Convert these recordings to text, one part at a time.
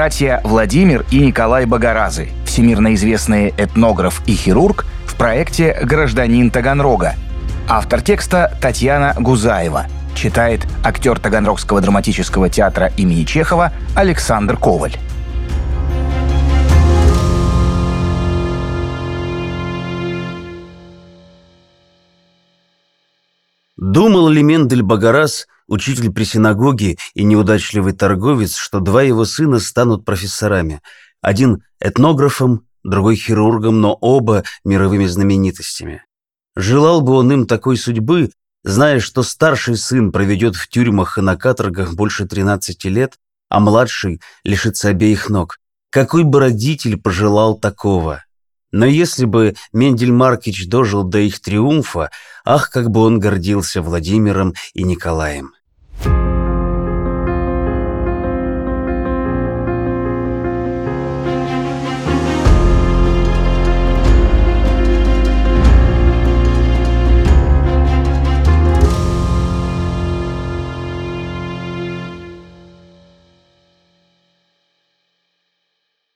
братья Владимир и Николай Богоразы, всемирно известные этнограф и хирург в проекте «Гражданин Таганрога». Автор текста Татьяна Гузаева. Читает актер Таганрогского драматического театра имени Чехова Александр Коваль. Думал ли Мендель Багарас, учитель при синагоге и неудачливый торговец, что два его сына станут профессорами? Один этнографом, другой хирургом, но оба мировыми знаменитостями. Желал бы он им такой судьбы, зная, что старший сын проведет в тюрьмах и на каторгах больше 13 лет, а младший лишится обеих ног. Какой бы родитель пожелал такого? Но если бы Мендель Маркич дожил до их триумфа, ах, как бы он гордился Владимиром и Николаем.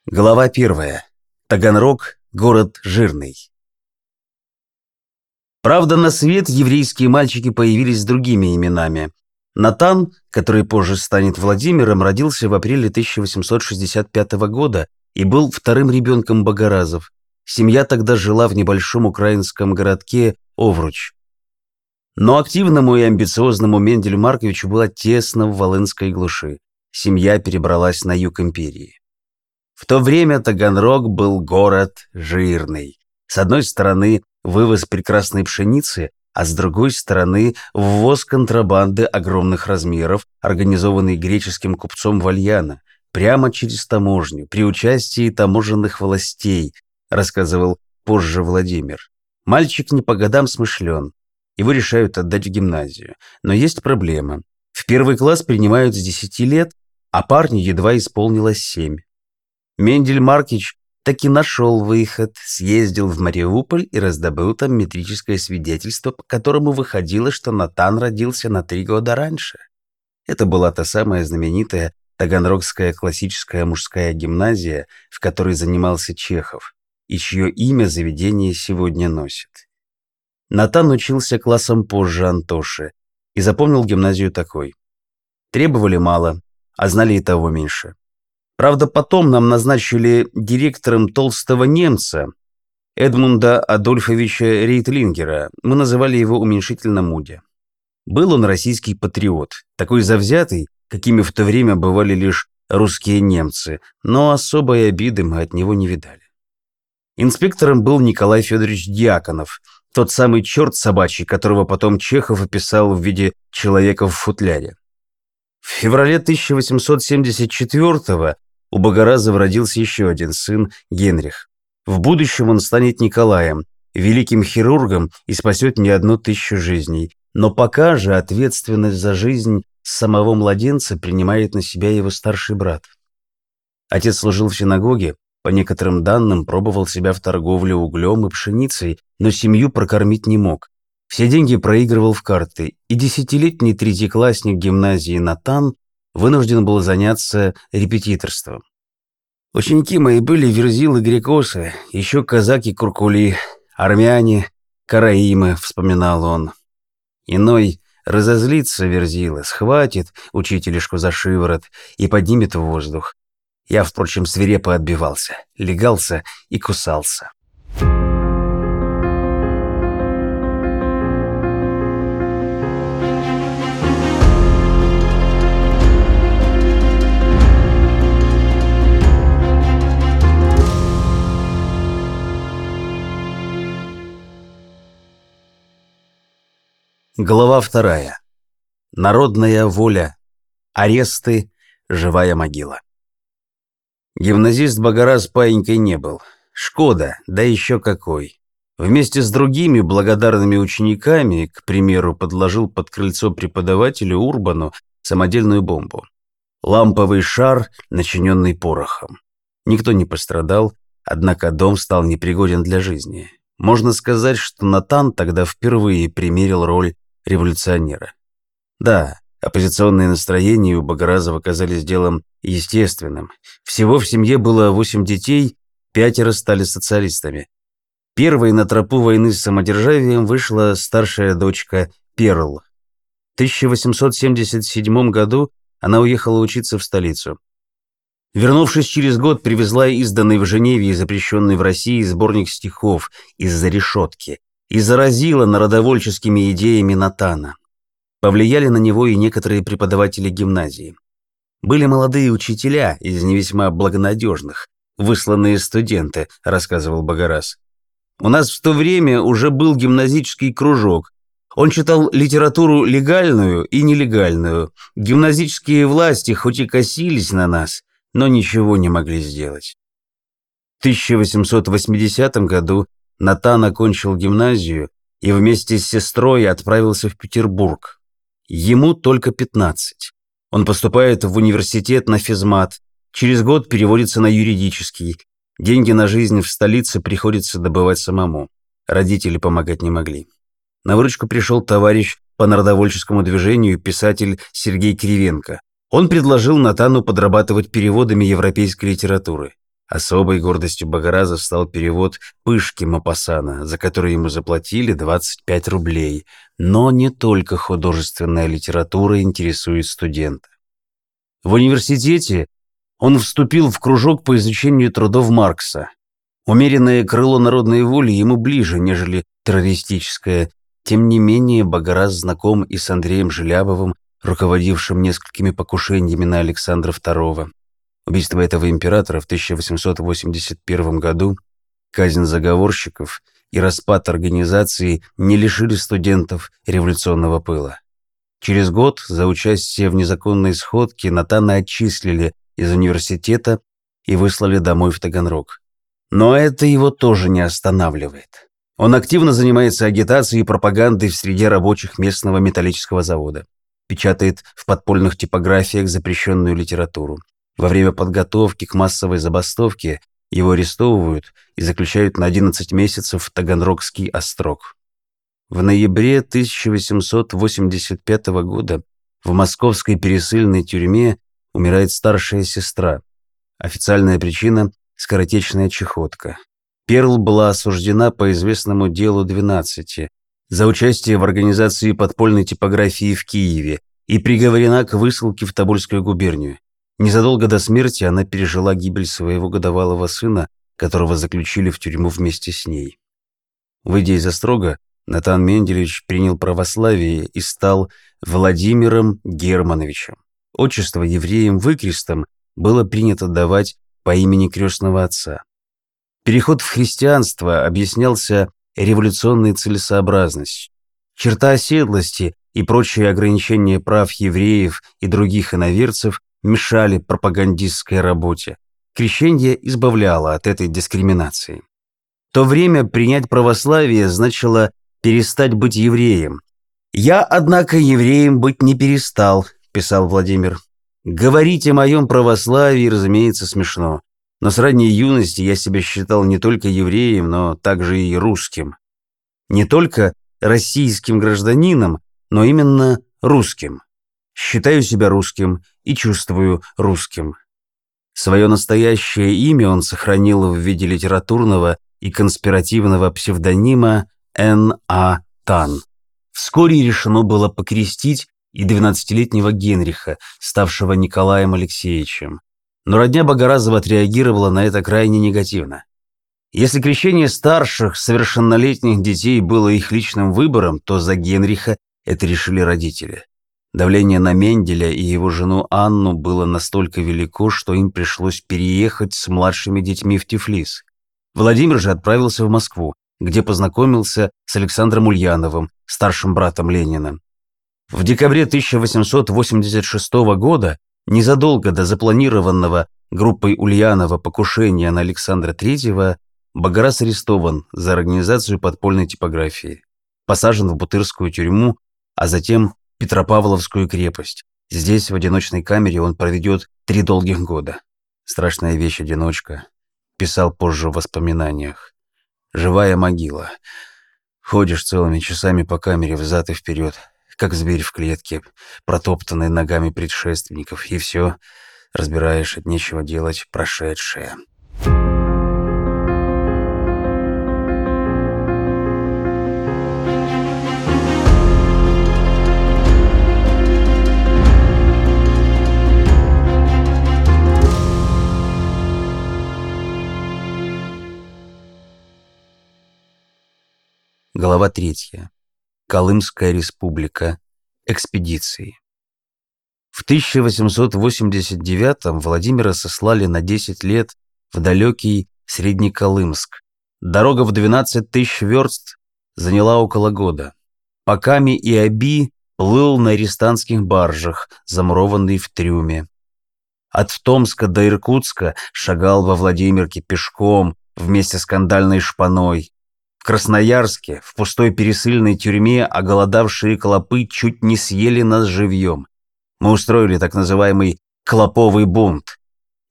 Глава первая. Таганрог город жирный. Правда, на свет еврейские мальчики появились с другими именами. Натан, который позже станет Владимиром, родился в апреле 1865 года и был вторым ребенком Богоразов. Семья тогда жила в небольшом украинском городке Овруч. Но активному и амбициозному Менделю Марковичу было тесно в Волынской глуши. Семья перебралась на юг империи. В то время Таганрог был город жирный. С одной стороны, вывоз прекрасной пшеницы, а с другой стороны, ввоз контрабанды огромных размеров, организованный греческим купцом Вальяна, прямо через таможню, при участии таможенных властей, рассказывал позже Владимир. Мальчик не по годам смышлен. Его решают отдать в гимназию. Но есть проблема. В первый класс принимают с 10 лет, а парню едва исполнилось 7. Мендель Маркич таки нашел выход, съездил в Мариуполь и раздобыл там метрическое свидетельство, по которому выходило, что Натан родился на три года раньше. Это была та самая знаменитая Таганрогская классическая мужская гимназия, в которой занимался Чехов, и чье имя заведение сегодня носит. Натан учился классом позже Антоши и запомнил гимназию такой. Требовали мало, а знали и того меньше. Правда, потом нам назначили директором толстого немца, Эдмунда Адольфовича Рейтлингера. Мы называли его уменьшительно Муди. Был он российский патриот, такой завзятый, какими в то время бывали лишь русские немцы, но особой обиды мы от него не видали. Инспектором был Николай Федорович Дьяконов, тот самый черт собачий, которого потом Чехов описал в виде человека в футляре. В феврале 1874 у Богоразова родился еще один сын, Генрих. В будущем он станет Николаем, великим хирургом и спасет не одну тысячу жизней. Но пока же ответственность за жизнь самого младенца принимает на себя его старший брат. Отец служил в синагоге, по некоторым данным пробовал себя в торговле углем и пшеницей, но семью прокормить не мог. Все деньги проигрывал в карты, и десятилетний третьеклассник гимназии Натан вынужден был заняться репетиторством. Ученики мои были верзилы грекосы, еще казаки-куркули, армяне, караимы, вспоминал он. Иной разозлится верзила, схватит учителешку за шиворот и поднимет в воздух. Я, впрочем, свирепо отбивался, легался и кусался. Глава вторая. Народная воля. Аресты. Живая могила. Гимназист Багарас паинькой не был. Шкода, да еще какой. Вместе с другими благодарными учениками, к примеру, подложил под крыльцо преподавателю Урбану самодельную бомбу. Ламповый шар, начиненный порохом. Никто не пострадал, однако дом стал непригоден для жизни. Можно сказать, что Натан тогда впервые примерил роль революционера. Да, оппозиционные настроения у Багаразова казались делом естественным. Всего в семье было восемь детей, пятеро стали социалистами. Первой на тропу войны с самодержавием вышла старшая дочка Перл. В 1877 году она уехала учиться в столицу. Вернувшись через год, привезла изданный в Женеве и запрещенный в России сборник стихов «Из-за решетки» и заразила народовольческими идеями Натана. Повлияли на него и некоторые преподаватели гимназии. Были молодые учителя из не весьма благонадежных, высланные студенты, рассказывал Богораз. У нас в то время уже был гимназический кружок. Он читал литературу легальную и нелегальную. Гимназические власти хоть и косились на нас, но ничего не могли сделать. В 1880 году Натан окончил гимназию и вместе с сестрой отправился в Петербург. Ему только 15. Он поступает в университет на физмат, через год переводится на юридический. Деньги на жизнь в столице приходится добывать самому. Родители помогать не могли. На выручку пришел товарищ по народовольческому движению писатель Сергей Кривенко. Он предложил Натану подрабатывать переводами европейской литературы. Особой гордостью Багараза стал перевод «Пышки Мапасана», за который ему заплатили 25 рублей. Но не только художественная литература интересует студента. В университете он вступил в кружок по изучению трудов Маркса. Умеренное крыло народной воли ему ближе, нежели террористическое. Тем не менее, Багараз знаком и с Андреем Желябовым, руководившим несколькими покушениями на Александра II. Убийство этого императора в 1881 году, казнь заговорщиков и распад организации не лишили студентов революционного пыла. Через год за участие в незаконной сходке Натана отчислили из университета и выслали домой в Таганрог. Но это его тоже не останавливает. Он активно занимается агитацией и пропагандой в среде рабочих местного металлического завода печатает в подпольных типографиях запрещенную литературу. Во время подготовки к массовой забастовке его арестовывают и заключают на 11 месяцев в Таганрогский острог. В ноябре 1885 года в московской пересыльной тюрьме умирает старшая сестра. Официальная причина – скоротечная чехотка. Перл была осуждена по известному делу 12, за участие в организации подпольной типографии в Киеве и приговорена к высылке в Тобольскую губернию. Незадолго до смерти она пережила гибель своего годовалого сына, которого заключили в тюрьму вместе с ней. Выйдя из острога, Натан Менделевич принял православие и стал Владимиром Германовичем. Отчество евреям выкрестом было принято давать по имени крестного отца. Переход в христианство объяснялся революционной целесообразностью. Черта оседлости и прочие ограничения прав евреев и других иноверцев мешали пропагандистской работе. Крещение избавляло от этой дискриминации. В то время принять православие значило перестать быть евреем. «Я, однако, евреем быть не перестал», – писал Владимир. «Говорить о моем православии, разумеется, смешно. Но с ранней юности я себя считал не только евреем, но также и русским. Не только российским гражданином, но именно русским. Считаю себя русским и чувствую русским. Свое настоящее имя он сохранил в виде литературного и конспиративного псевдонима Н.А. Тан. Вскоре решено было покрестить и 12-летнего Генриха, ставшего Николаем Алексеевичем. Но родня Богоразова отреагировала на это крайне негативно. Если крещение старших, совершеннолетних детей было их личным выбором, то за Генриха это решили родители. Давление на Менделя и его жену Анну было настолько велико, что им пришлось переехать с младшими детьми в Тифлис. Владимир же отправился в Москву, где познакомился с Александром Ульяновым, старшим братом Ленина. В декабре 1886 года Незадолго до запланированного группой Ульянова покушения на Александра III Багарас арестован за организацию подпольной типографии, посажен в Бутырскую тюрьму, а затем Петропавловскую крепость. Здесь, в одиночной камере, он проведет три долгих года. Страшная вещь одиночка. Писал позже в воспоминаниях. Живая могила. Ходишь целыми часами по камере взад и вперед, как зверь в клетке, протоптанный ногами предшественников, и все. разбираешь от нечего делать прошедшее. Глава третья. Колымская республика. Экспедиции. В 1889-м Владимира сослали на 10 лет в далекий Среднеколымск. Дорога в 12 тысяч верст заняла около года. Поками и Аби плыл на арестантских баржах, замурованный в трюме. От Томска до Иркутска шагал во Владимирке пешком вместе с скандальной шпаной. Красноярске, в пустой пересыльной тюрьме, оголодавшие клопы чуть не съели нас живьем. Мы устроили так называемый «клоповый бунт».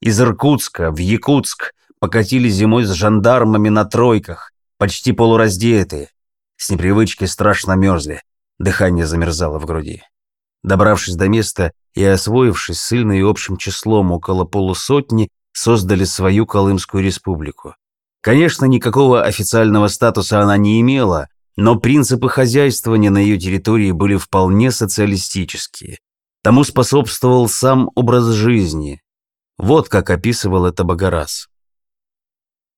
Из Иркутска в Якутск покатили зимой с жандармами на тройках, почти полураздетые. С непривычки страшно мерзли, дыхание замерзало в груди. Добравшись до места и освоившись сильно и общим числом около полусотни, создали свою Колымскую республику. Конечно, никакого официального статуса она не имела, но принципы хозяйствования на ее территории были вполне социалистические. Тому способствовал сам образ жизни. Вот как описывал это Богораз.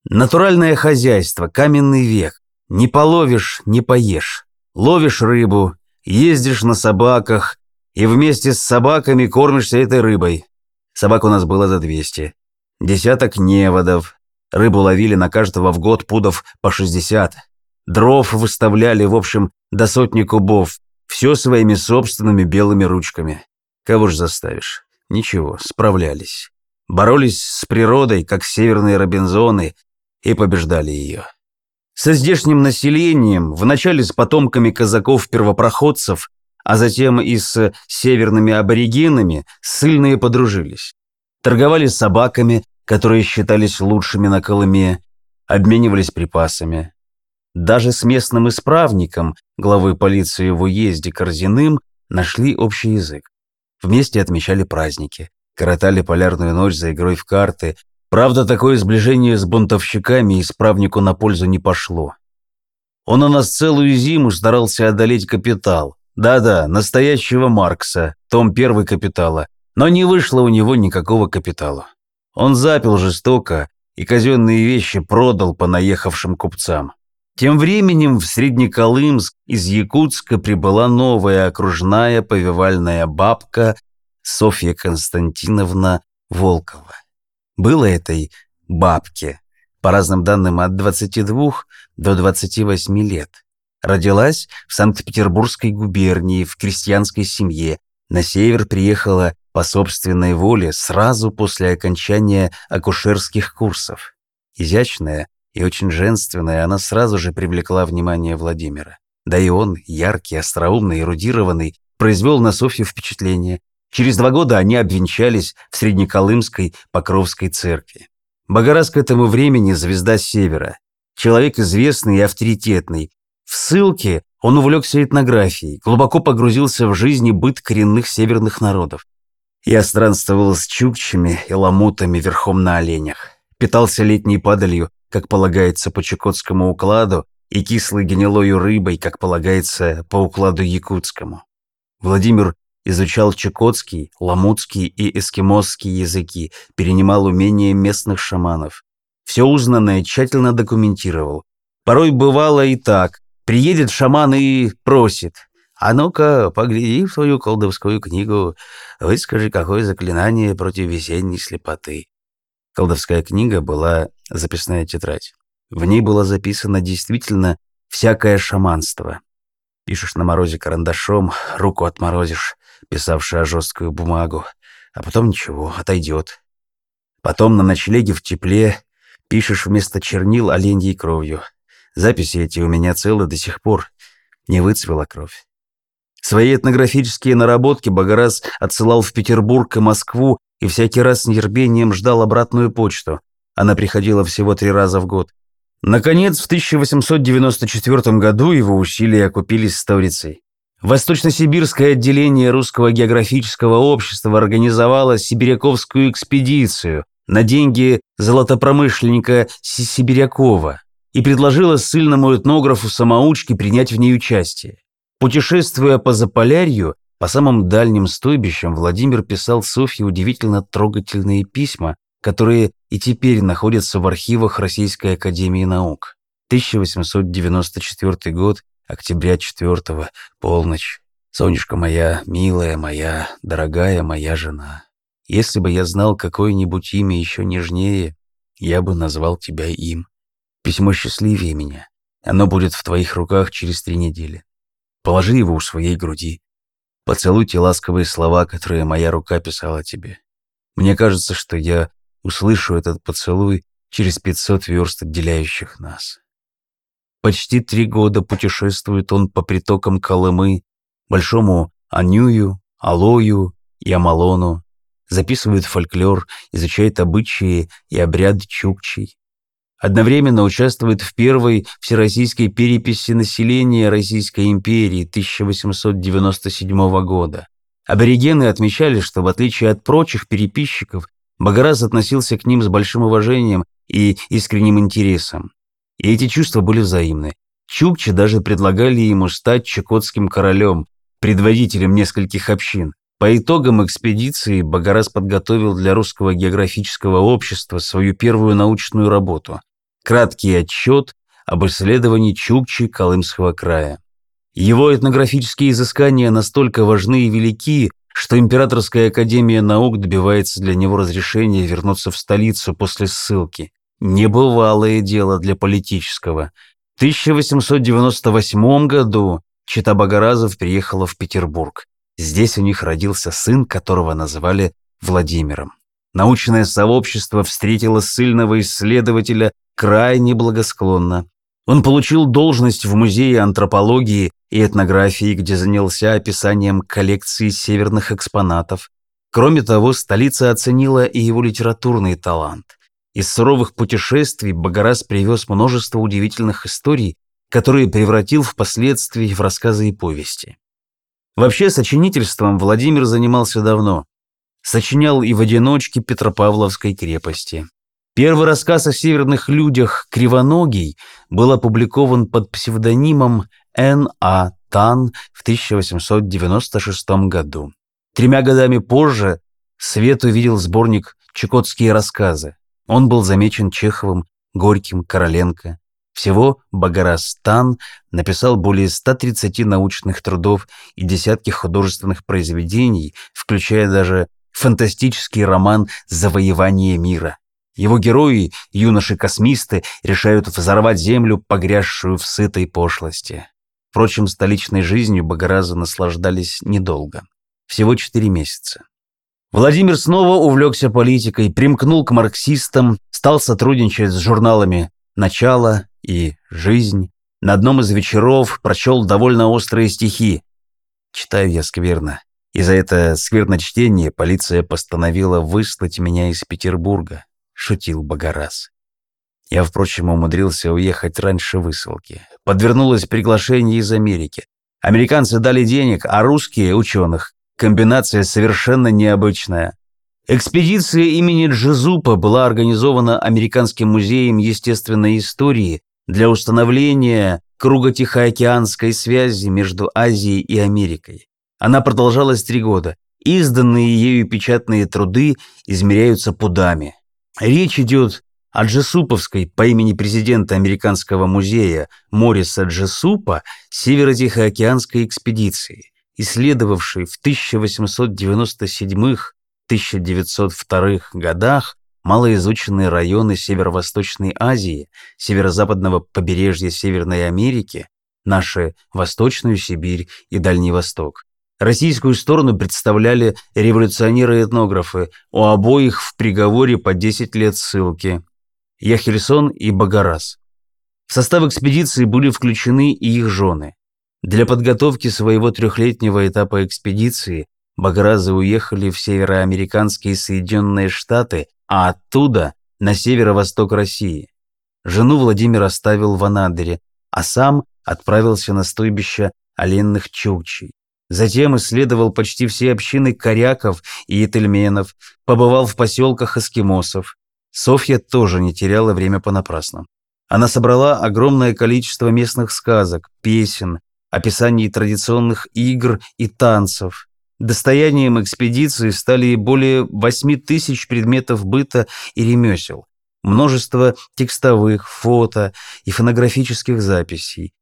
Натуральное хозяйство, каменный век. Не половишь, не поешь. Ловишь рыбу, ездишь на собаках и вместе с собаками кормишься этой рыбой. Собак у нас было за 200. Десяток неводов, Рыбу ловили на каждого в год пудов по 60. Дров выставляли, в общем, до сотни кубов. Все своими собственными белыми ручками. Кого ж заставишь? Ничего, справлялись. Боролись с природой, как северные робинзоны, и побеждали ее. Со здешним населением, вначале с потомками казаков-первопроходцев, а затем и с северными аборигенами, ссыльные подружились. Торговали собаками, которые считались лучшими на Колыме, обменивались припасами. Даже с местным исправником, главой полиции в уезде Корзиным, нашли общий язык. Вместе отмечали праздники, коротали полярную ночь за игрой в карты. Правда, такое сближение с бунтовщиками исправнику на пользу не пошло. Он у нас целую зиму старался одолеть капитал. Да-да, настоящего Маркса, том первый капитала. Но не вышло у него никакого капитала. Он запил жестоко и казенные вещи продал по наехавшим купцам. Тем временем в Среднеколымск из Якутска прибыла новая окружная повивальная бабка Софья Константиновна Волкова. Было этой бабке, по разным данным, от 22 до 28 лет. Родилась в Санкт-Петербургской губернии в крестьянской семье. На север приехала по собственной воле сразу после окончания акушерских курсов. Изящная и очень женственная, она сразу же привлекла внимание Владимира. Да и он, яркий, остроумный, эрудированный, произвел на Софью впечатление. Через два года они обвенчались в Среднеколымской Покровской церкви. Богораз к этому времени звезда Севера. Человек известный и авторитетный. В ссылке он увлекся этнографией, глубоко погрузился в жизнь и быт коренных северных народов. Я странствовал с чукчами и ламутами верхом на оленях. Питался летней падалью, как полагается по чукотскому укладу, и кислой гнилою рыбой, как полагается по укладу якутскому. Владимир изучал чукотский, ламутский и эскимосский языки, перенимал умения местных шаманов. Все узнанное тщательно документировал. Порой бывало и так. Приедет шаман и просит. А ну-ка, погляди в свою колдовскую книгу, выскажи, какое заклинание против весенней слепоты. Колдовская книга была записная тетрадь. В ней было записано действительно всякое шаманство. Пишешь на морозе карандашом, руку отморозишь, писавшая жесткую бумагу, а потом ничего, отойдет. Потом на ночлеге в тепле пишешь вместо чернил оленьей кровью. Записи эти у меня целы до сих пор. Не выцвела кровь. Свои этнографические наработки Богораз отсылал в Петербург и Москву и всякий раз с нетерпением ждал обратную почту. Она приходила всего три раза в год. Наконец, в 1894 году его усилия окупились сторицей. Восточно-сибирское отделение Русского географического общества организовало сибиряковскую экспедицию на деньги золотопромышленника Сибирякова и предложило ссыльному этнографу-самоучке принять в ней участие. Путешествуя по Заполярью, по самым дальним стойбищам Владимир писал Софье удивительно трогательные письма, которые и теперь находятся в архивах Российской Академии Наук. 1894 год, октября 4 полночь. Сонечка моя, милая моя, дорогая моя жена. Если бы я знал какое-нибудь имя еще нежнее, я бы назвал тебя им. Письмо счастливее меня. Оно будет в твоих руках через три недели. Положи его у своей груди. Поцелуй те ласковые слова, которые моя рука писала тебе. Мне кажется, что я услышу этот поцелуй через 500 верст отделяющих нас. Почти три года путешествует он по притокам Колымы, Большому Анюю, Алою и Амалону, записывает фольклор, изучает обычаи и обряды чукчей. Одновременно участвует в первой всероссийской переписи населения Российской империи 1897 года. Аборигены отмечали, что в отличие от прочих переписчиков, Багарас относился к ним с большим уважением и искренним интересом. И эти чувства были взаимны. Чукчи даже предлагали ему стать чукотским королем, предводителем нескольких общин. По итогам экспедиции Багарас подготовил для Русского географического общества свою первую научную работу – краткий отчет об исследовании Чукчи Колымского края. Его этнографические изыскания настолько важны и велики, что Императорская академия наук добивается для него разрешения вернуться в столицу после ссылки. Небывалое дело для политического. В 1898 году Чита Багаразов приехала в Петербург. Здесь у них родился сын, которого называли Владимиром. Научное сообщество встретило сильного исследователя крайне благосклонно. Он получил должность в Музее антропологии и этнографии, где занялся описанием коллекции северных экспонатов. Кроме того, столица оценила и его литературный талант. Из суровых путешествий Багарас привез множество удивительных историй, которые превратил впоследствии в рассказы и повести. Вообще, сочинительством Владимир занимался давно. Сочинял и в одиночке Петропавловской крепости. Первый рассказ о северных людях «Кривоногий» был опубликован под псевдонимом Н. А. Тан в 1896 году. Тремя годами позже свет увидел сборник «Чукотские рассказы», он был замечен Чеховым, Горьким, Короленко. Всего Багарастан написал более 130 научных трудов и десятки художественных произведений, включая даже фантастический роман «Завоевание мира». Его герои, юноши-космисты, решают взорвать Землю, погрязшую в сытой пошлости. Впрочем, столичной жизнью Багаразы наслаждались недолго. Всего четыре месяца. Владимир снова увлекся политикой, примкнул к марксистам, стал сотрудничать с журналами «Начало» и «Жизнь». На одном из вечеров прочел довольно острые стихи. Читаю я скверно. И за это скверное чтение полиция постановила выслать меня из Петербурга, шутил Богораз. Я, впрочем, умудрился уехать раньше высылки. Подвернулось приглашение из Америки. Американцы дали денег, а русские – ученых. Комбинация совершенно необычная. Экспедиция имени Джезупа была организована Американским музеем естественной истории для установления круга Тихоокеанской связи между Азией и Америкой. Она продолжалась три года. Изданные ею печатные труды измеряются пудами. Речь идет о Джесуповской по имени президента Американского музея Мориса Джесупа северо-тихоокеанской экспедиции исследовавший в 1897-1902 годах малоизученные районы Северо-Восточной Азии, северо-западного побережья Северной Америки, наши Восточную Сибирь и Дальний Восток. Российскую сторону представляли революционеры-этнографы, у обоих в приговоре по 10 лет ссылки. Яхельсон и Багарас. В состав экспедиции были включены и их жены. Для подготовки своего трехлетнего этапа экспедиции Багразы уехали в североамериканские Соединенные Штаты, а оттуда на северо-восток России. Жену Владимир оставил в Анадыре, а сам отправился на стойбище оленных чукчей. Затем исследовал почти все общины коряков и этельменов, побывал в поселках эскимосов. Софья тоже не теряла время понапрасну. Она собрала огромное количество местных сказок, песен, описаний традиционных игр и танцев. Достоянием экспедиции стали более 8 тысяч предметов быта и ремесел, множество текстовых, фото и фонографических записей.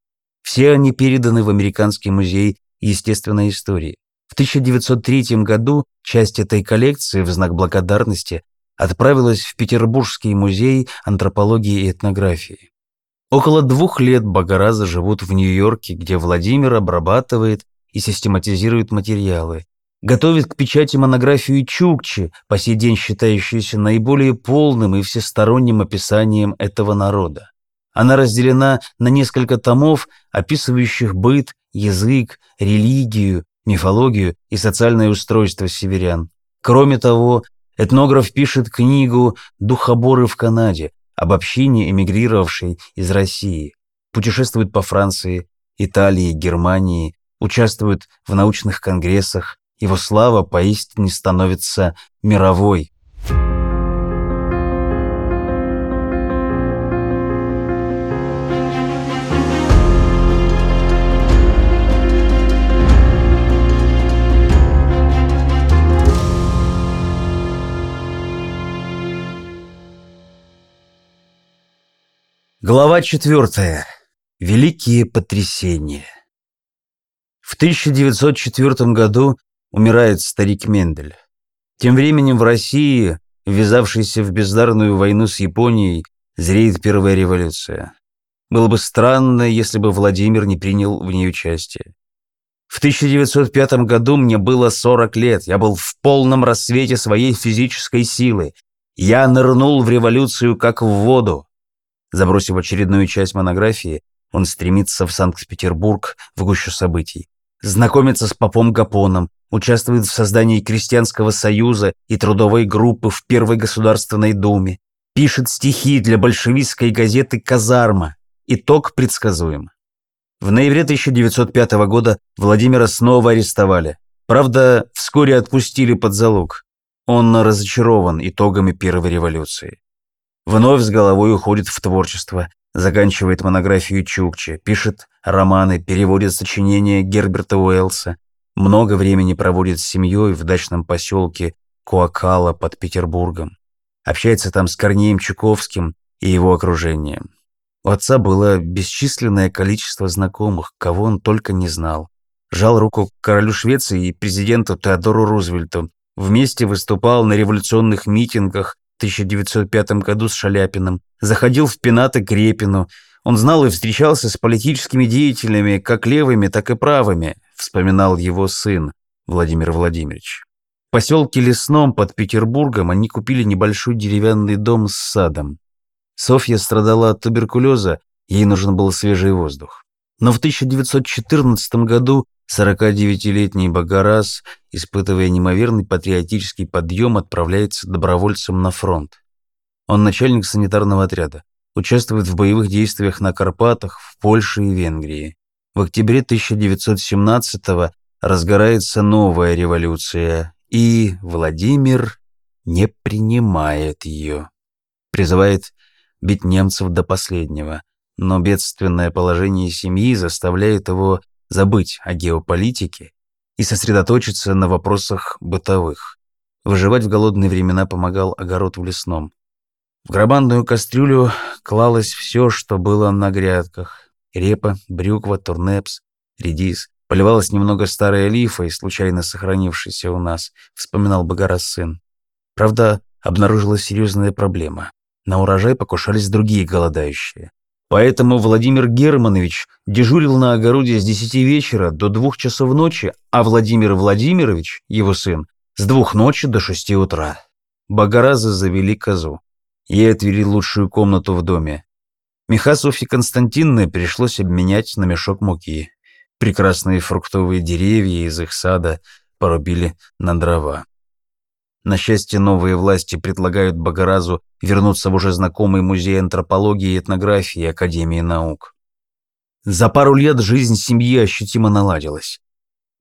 Все они переданы в Американский музей естественной истории. В 1903 году часть этой коллекции в знак благодарности отправилась в Петербургский музей антропологии и этнографии. Около двух лет Багаразы живут в Нью-Йорке, где Владимир обрабатывает и систематизирует материалы, готовит к печати монографию Чукчи, по сей день считающуюся наиболее полным и всесторонним описанием этого народа. Она разделена на несколько томов, описывающих быт, язык, религию, мифологию и социальное устройство северян. Кроме того, этнограф пишет книгу «Духоборы в Канаде» об общине, эмигрировавшей из России. Путешествует по Франции, Италии, Германии, участвует в научных конгрессах. Его слава поистине становится мировой. Глава четвертая. Великие потрясения. В 1904 году умирает старик Мендель. Тем временем в России, ввязавшейся в бездарную войну с Японией, зреет первая революция. Было бы странно, если бы Владимир не принял в ней участие. В 1905 году мне было 40 лет, я был в полном рассвете своей физической силы. Я нырнул в революцию как в воду. Забросив очередную часть монографии, он стремится в Санкт-Петербург в гущу событий. Знакомится с попом Гапоном, участвует в создании Крестьянского союза и трудовой группы в Первой Государственной Думе, пишет стихи для большевистской газеты «Казарма». Итог предсказуем. В ноябре 1905 года Владимира снова арестовали. Правда, вскоре отпустили под залог. Он разочарован итогами Первой революции. Вновь с головой уходит в творчество, заканчивает монографию Чукчи, пишет романы, переводит сочинения Герберта Уэллса, много времени проводит с семьей в дачном поселке Куакала под Петербургом. Общается там с Корнеем Чуковским и его окружением. У отца было бесчисленное количество знакомых, кого он только не знал. Жал руку королю Швеции и президенту Теодору Рузвельту. Вместе выступал на революционных митингах 1905 году с Шаляпиным, заходил в пенаты к Репину. Он знал и встречался с политическими деятелями, как левыми, так и правыми, вспоминал его сын Владимир Владимирович. В поселке Лесном под Петербургом они купили небольшой деревянный дом с садом. Софья страдала от туберкулеза, ей нужен был свежий воздух. Но в 1914 году 49-летний Багарас, испытывая неимоверный патриотический подъем, отправляется добровольцем на фронт. Он начальник санитарного отряда, участвует в боевых действиях на Карпатах, в Польше и Венгрии. В октябре 1917-го разгорается новая революция, и Владимир не принимает ее. Призывает бить немцев до последнего, но бедственное положение семьи заставляет его забыть о геополитике и сосредоточиться на вопросах бытовых. Выживать в голодные времена помогал огород в лесном. В гробанную кастрюлю клалось все, что было на грядках. Репа, брюква, турнепс, редис. Поливалась немного старая лифа, случайно сохранившаяся у нас, вспоминал Багарас сын. Правда, обнаружилась серьезная проблема. На урожай покушались другие голодающие. Поэтому Владимир Германович дежурил на огороде с 10 вечера до 2 часов ночи, а Владимир Владимирович, его сын, с двух ночи до 6 утра. Багаразы завели козу. Ей отвели лучшую комнату в доме. Меха Софьи Константиновны пришлось обменять на мешок муки. Прекрасные фруктовые деревья из их сада порубили на дрова. На счастье, новые власти предлагают Багаразу вернуться в уже знакомый музей антропологии и этнографии Академии наук. За пару лет жизнь семьи ощутимо наладилась.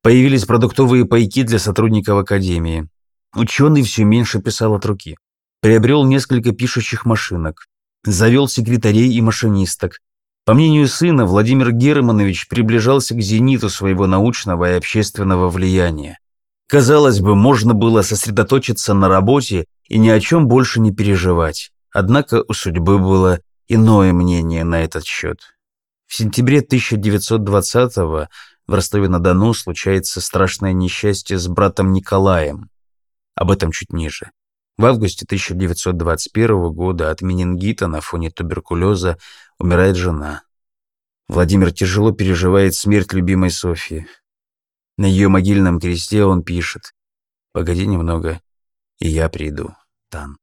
Появились продуктовые пайки для сотрудников академии. Ученый все меньше писал от руки. Приобрел несколько пишущих машинок. Завел секретарей и машинисток. По мнению сына, Владимир Германович приближался к зениту своего научного и общественного влияния. Казалось бы, можно было сосредоточиться на работе и ни о чем больше не переживать. Однако у судьбы было иное мнение на этот счет. В сентябре 1920-го в Ростове-на-Дону случается страшное несчастье с братом Николаем. Об этом чуть ниже. В августе 1921 года от менингита на фоне туберкулеза умирает жена. Владимир тяжело переживает смерть любимой Софьи. На ее могильном кресте он пишет «Погоди немного, и я приду, Тан».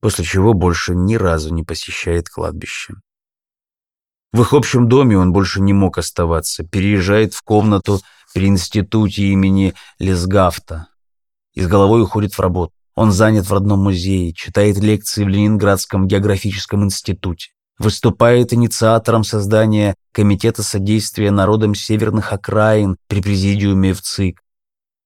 После чего больше ни разу не посещает кладбище. В их общем доме он больше не мог оставаться, переезжает в комнату при институте имени Лесгафта. И с головой уходит в работу. Он занят в родном музее, читает лекции в Ленинградском географическом институте, выступает инициатором создания Комитета содействия народам северных окраин при президиуме в ЦИК.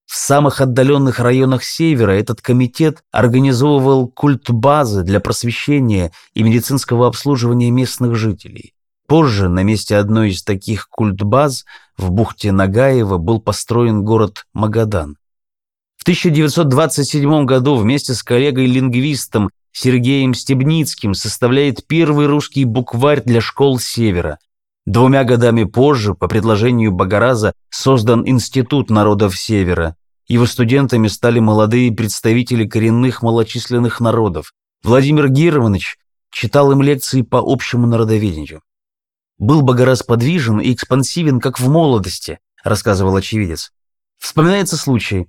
В самых отдаленных районах Севера этот комитет организовывал культ базы для просвещения и медицинского обслуживания местных жителей. Позже на месте одной из таких культбаз в бухте Нагаева был построен город Магадан. В 1927 году вместе с коллегой-лингвистом Сергеем Стебницким составляет первый русский букварь для школ Севера. Двумя годами позже, по предложению Багараза, создан Институт народов Севера. Его студентами стали молодые представители коренных малочисленных народов. Владимир Германович читал им лекции по общему народоведению. «Был Багараз подвижен и экспансивен, как в молодости», рассказывал очевидец. Вспоминается случай.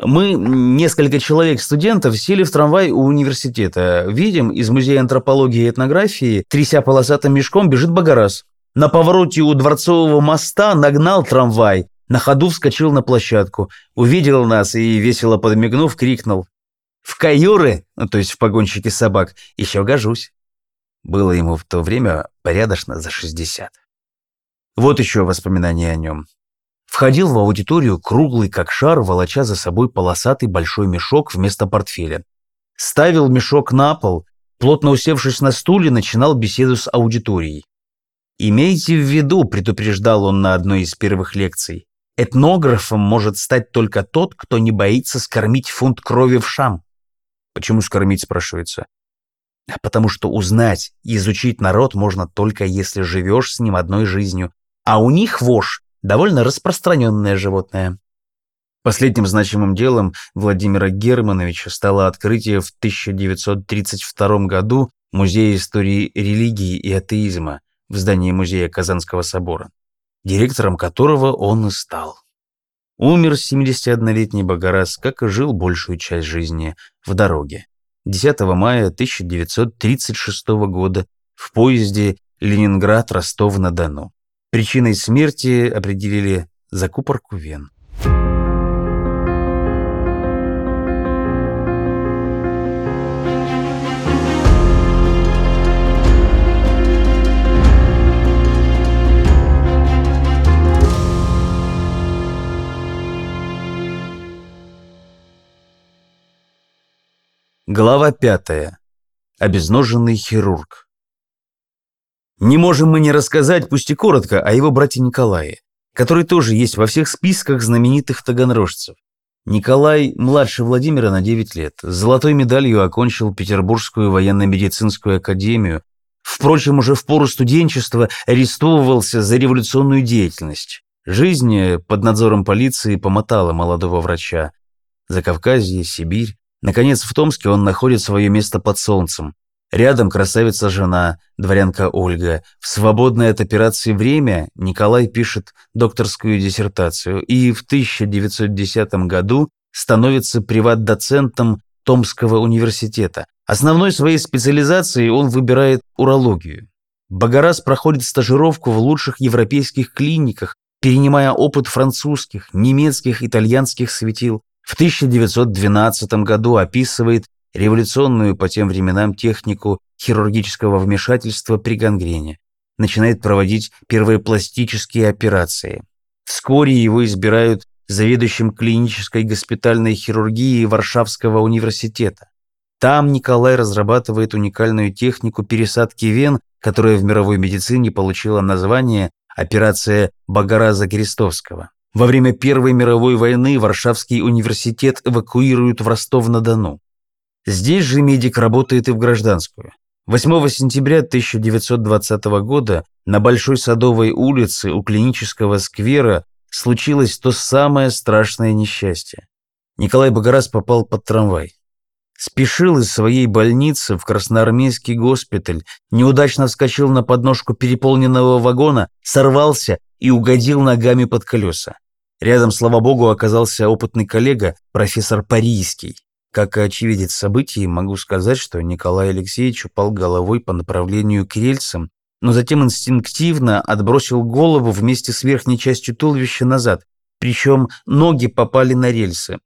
Мы, несколько человек студентов, сели в трамвай у университета. Видим, из музея антропологии и этнографии, тряся полосатым мешком, бежит Багарас. На повороте у Дворцового моста нагнал трамвай. На ходу вскочил на площадку. Увидел нас и, весело подмигнув, крикнул. «В каюры, ну, то есть в погонщике собак, еще гожусь». Было ему в то время порядочно за 60. Вот еще воспоминания о нем. Входил в аудиторию круглый как шар, волоча за собой полосатый большой мешок вместо портфеля. Ставил мешок на пол, плотно усевшись на стуле, начинал беседу с аудиторией. «Имейте в виду», — предупреждал он на одной из первых лекций, «этнографом может стать только тот, кто не боится скормить фунт крови в шам». «Почему скормить?» — спрашивается. «А потому что узнать и изучить народ можно только если живешь с ним одной жизнью. А у них вошь довольно распространенное животное. Последним значимым делом Владимира Германовича стало открытие в 1932 году Музея истории религии и атеизма в здании Музея Казанского собора, директором которого он и стал. Умер 71-летний Багарас, как и жил большую часть жизни в дороге. 10 мая 1936 года в поезде Ленинград-Ростов-на-Дону. Причиной смерти определили закупорку вен. Глава пятая. Обезноженный хирург. Не можем мы не рассказать, пусть и коротко, о его брате Николае, который тоже есть во всех списках знаменитых таганрожцев. Николай младше Владимира на 9 лет, с золотой медалью окончил Петербургскую военно-медицинскую академию, впрочем, уже в пору студенчества арестовывался за революционную деятельность. Жизнь под надзором полиции помотала молодого врача. Закавказье, Сибирь. Наконец, в Томске он находит свое место под солнцем. Рядом красавица-жена, дворянка Ольга. В свободное от операции время Николай пишет докторскую диссертацию и в 1910 году становится приват-доцентом Томского университета. Основной своей специализацией он выбирает урологию. Багарас проходит стажировку в лучших европейских клиниках, перенимая опыт французских, немецких, итальянских светил. В 1912 году описывает революционную по тем временам технику хирургического вмешательства при гангрене. начинает проводить первые пластические операции. Вскоре его избирают заведующим клинической госпитальной хирургией Варшавского университета. Там Николай разрабатывает уникальную технику пересадки вен, которая в мировой медицине получила название «Операция Багараза Крестовского». Во время Первой мировой войны Варшавский университет эвакуируют в Ростов-на-Дону. Здесь же медик работает и в гражданскую. 8 сентября 1920 года на Большой Садовой улице у клинического сквера случилось то самое страшное несчастье. Николай Багарас попал под трамвай. Спешил из своей больницы в красноармейский госпиталь, неудачно вскочил на подножку переполненного вагона, сорвался и угодил ногами под колеса. Рядом, слава богу, оказался опытный коллега, профессор Парийский. Как очевидец событий, могу сказать, что Николай Алексеевич упал головой по направлению к рельсам, но затем инстинктивно отбросил голову вместе с верхней частью туловища назад, причем ноги попали на рельсы.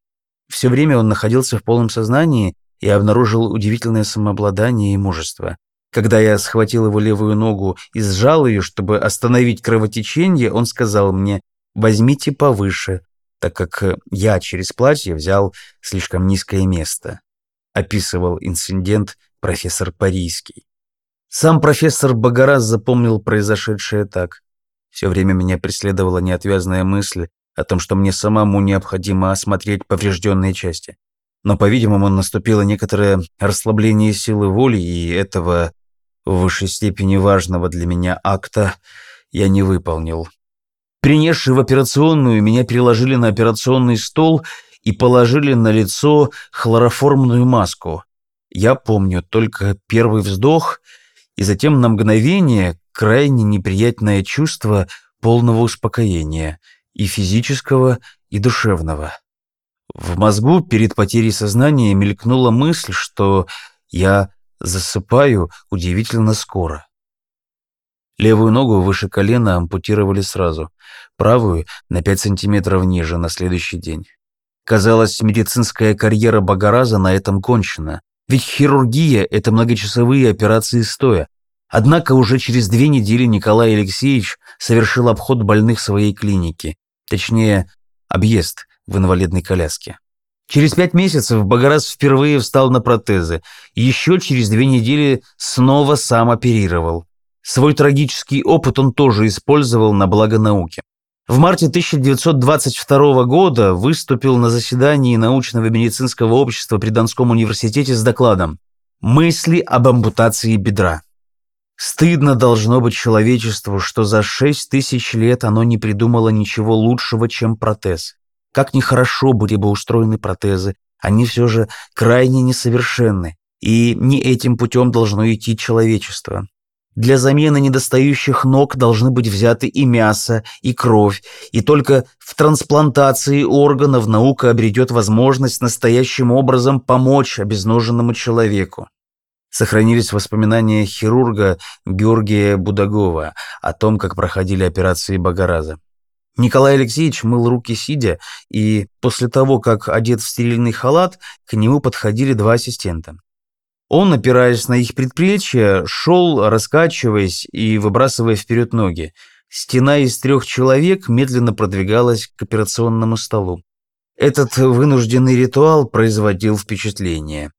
Все время он находился в полном сознании и обнаружил удивительное самообладание и мужество. Когда я схватил его левую ногу и сжал ее, чтобы остановить кровотечение, он сказал мне «возьмите повыше», так как я через платье взял слишком низкое место. Описывал инцидент профессор Парийский. Сам профессор Багарас запомнил произошедшее так. Все время меня преследовала неотвязная мысль о том, что мне самому необходимо осмотреть поврежденные части. Но, по-видимому, наступило некоторое расслабление силы воли, и этого в высшей степени важного для меня акта я не выполнил. Принесши в операционную, меня переложили на операционный стол и положили на лицо хлороформную маску. Я помню только первый вздох и затем на мгновение крайне неприятное чувство полного успокоения и физического, и душевного. В мозгу перед потерей сознания мелькнула мысль, что я засыпаю удивительно скоро. Левую ногу выше колена ампутировали сразу, правую на 5 сантиметров ниже на следующий день. Казалось, медицинская карьера Багараза на этом кончена, ведь хирургия – это многочасовые операции стоя. Однако уже через две недели Николай Алексеевич совершил обход больных своей клиники, точнее, объезд в инвалидной коляске. Через пять месяцев Багарас впервые встал на протезы, еще через две недели снова сам оперировал. Свой трагический опыт он тоже использовал на благо науки. В марте 1922 года выступил на заседании научного медицинского общества при Донском университете с докладом «Мысли об ампутации бедра». Стыдно должно быть человечеству, что за шесть тысяч лет оно не придумало ничего лучшего, чем протез. Как нехорошо были бы устроены протезы, они все же крайне несовершенны, и не этим путем должно идти человечество. Для замены недостающих ног должны быть взяты и мясо, и кровь, и только в трансплантации органов наука обретет возможность настоящим образом помочь обезноженному человеку. Сохранились воспоминания хирурга Георгия Будагова о том, как проходили операции Багараза. Николай Алексеевич мыл руки сидя, и после того, как одет в стерильный халат, к нему подходили два ассистента. Он, опираясь на их предплечья, шел, раскачиваясь и выбрасывая вперед ноги. Стена из трех человек медленно продвигалась к операционному столу. Этот вынужденный ритуал производил впечатление.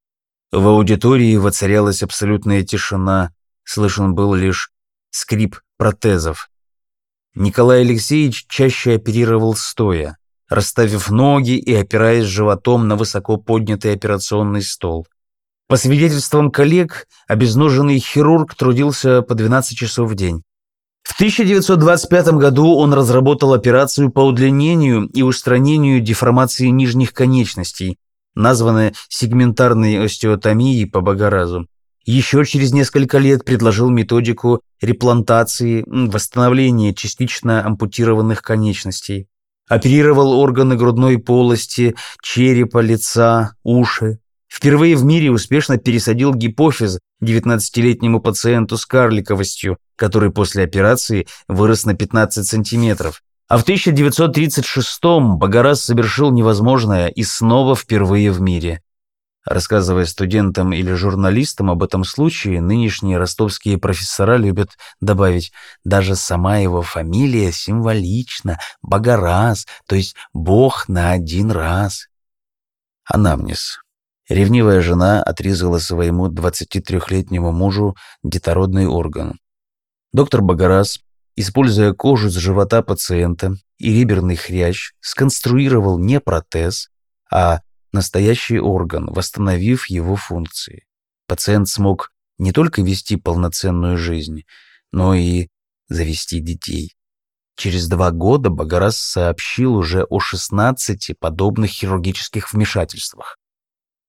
В аудитории воцарялась абсолютная тишина, слышен был лишь скрип протезов. Николай Алексеевич чаще оперировал стоя, расставив ноги и опираясь животом на высоко поднятый операционный стол. По свидетельствам коллег, обезноженный хирург трудился по 12 часов в день. В 1925 году он разработал операцию по удлинению и устранению деформации нижних конечностей, названная сегментарной остеотомией по Багаразу. Еще через несколько лет предложил методику реплантации, восстановления частично ампутированных конечностей. Оперировал органы грудной полости, черепа, лица, уши. Впервые в мире успешно пересадил гипофиз 19-летнему пациенту с карликовостью, который после операции вырос на 15 сантиметров. А в 1936-м Багарас совершил невозможное и снова впервые в мире. Рассказывая студентам или журналистам об этом случае, нынешние ростовские профессора любят добавить, даже сама его фамилия символична, Богораз, то есть Бог на один раз. Анамнез. Ревнивая жена отрезала своему 23-летнему мужу детородный орган. Доктор Богораз, используя кожу с живота пациента и реберный хрящ, сконструировал не протез, а настоящий орган, восстановив его функции. Пациент смог не только вести полноценную жизнь, но и завести детей. Через два года Багарас сообщил уже о 16 подобных хирургических вмешательствах.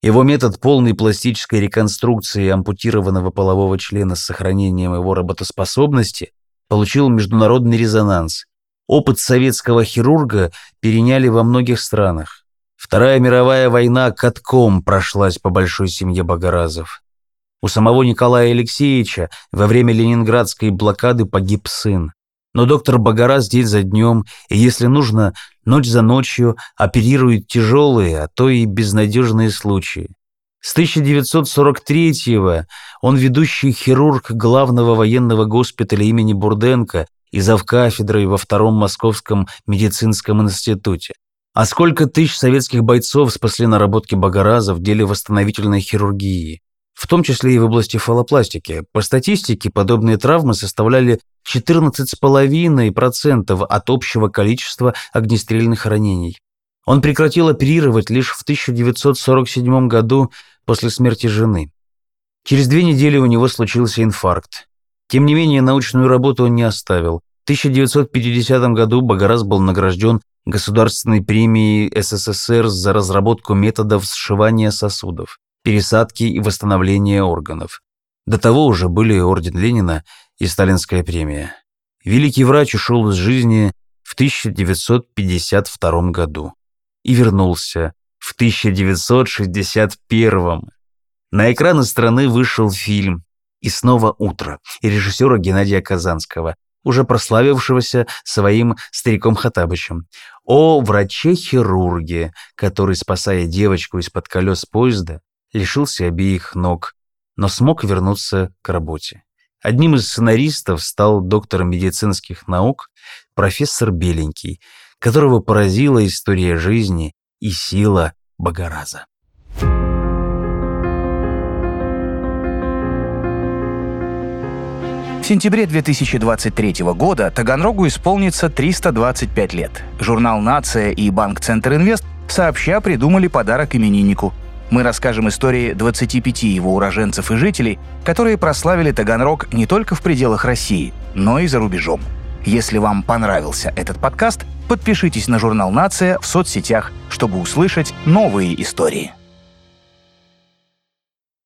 Его метод полной пластической реконструкции ампутированного полового члена с сохранением его работоспособности получил международный резонанс. Опыт советского хирурга переняли во многих странах. Вторая мировая война катком прошлась по большой семье Богоразов. У самого Николая Алексеевича во время ленинградской блокады погиб сын. Но доктор Богораз день за днем, и если нужно, ночь за ночью оперирует тяжелые, а то и безнадежные случаи. С 1943-го он ведущий хирург главного военного госпиталя имени Бурденко и завкафедрой во Втором Московском медицинском институте. А сколько тысяч советских бойцов спасли наработки Богораза в деле восстановительной хирургии, в том числе и в области фалопластики. По статистике, подобные травмы составляли 14,5% от общего количества огнестрельных ранений. Он прекратил оперировать лишь в 1947 году после смерти жены. Через две недели у него случился инфаркт. Тем не менее, научную работу он не оставил. В 1950 году Богораз был награжден Государственной премией СССР за разработку методов сшивания сосудов, пересадки и восстановления органов. До того уже были Орден Ленина и Сталинская премия. Великий врач ушел из жизни в 1952 году и вернулся в 1961. На экраны страны вышел фильм «И снова утро» и режиссера Геннадия Казанского, уже прославившегося своим стариком Хатабычем, о враче-хирурге, который, спасая девочку из-под колес поезда, лишился обеих ног, но смог вернуться к работе. Одним из сценаристов стал доктор медицинских наук профессор Беленький, которого поразила история жизни и сила Богораза. В сентябре 2023 года Таганрогу исполнится 325 лет. Журнал «Нация» и Банк Центр Инвест сообща придумали подарок имениннику. Мы расскажем истории 25 его уроженцев и жителей, которые прославили Таганрог не только в пределах России, но и за рубежом. Если вам понравился этот подкаст, подпишитесь на журнал «Нация» в соцсетях, чтобы услышать новые истории.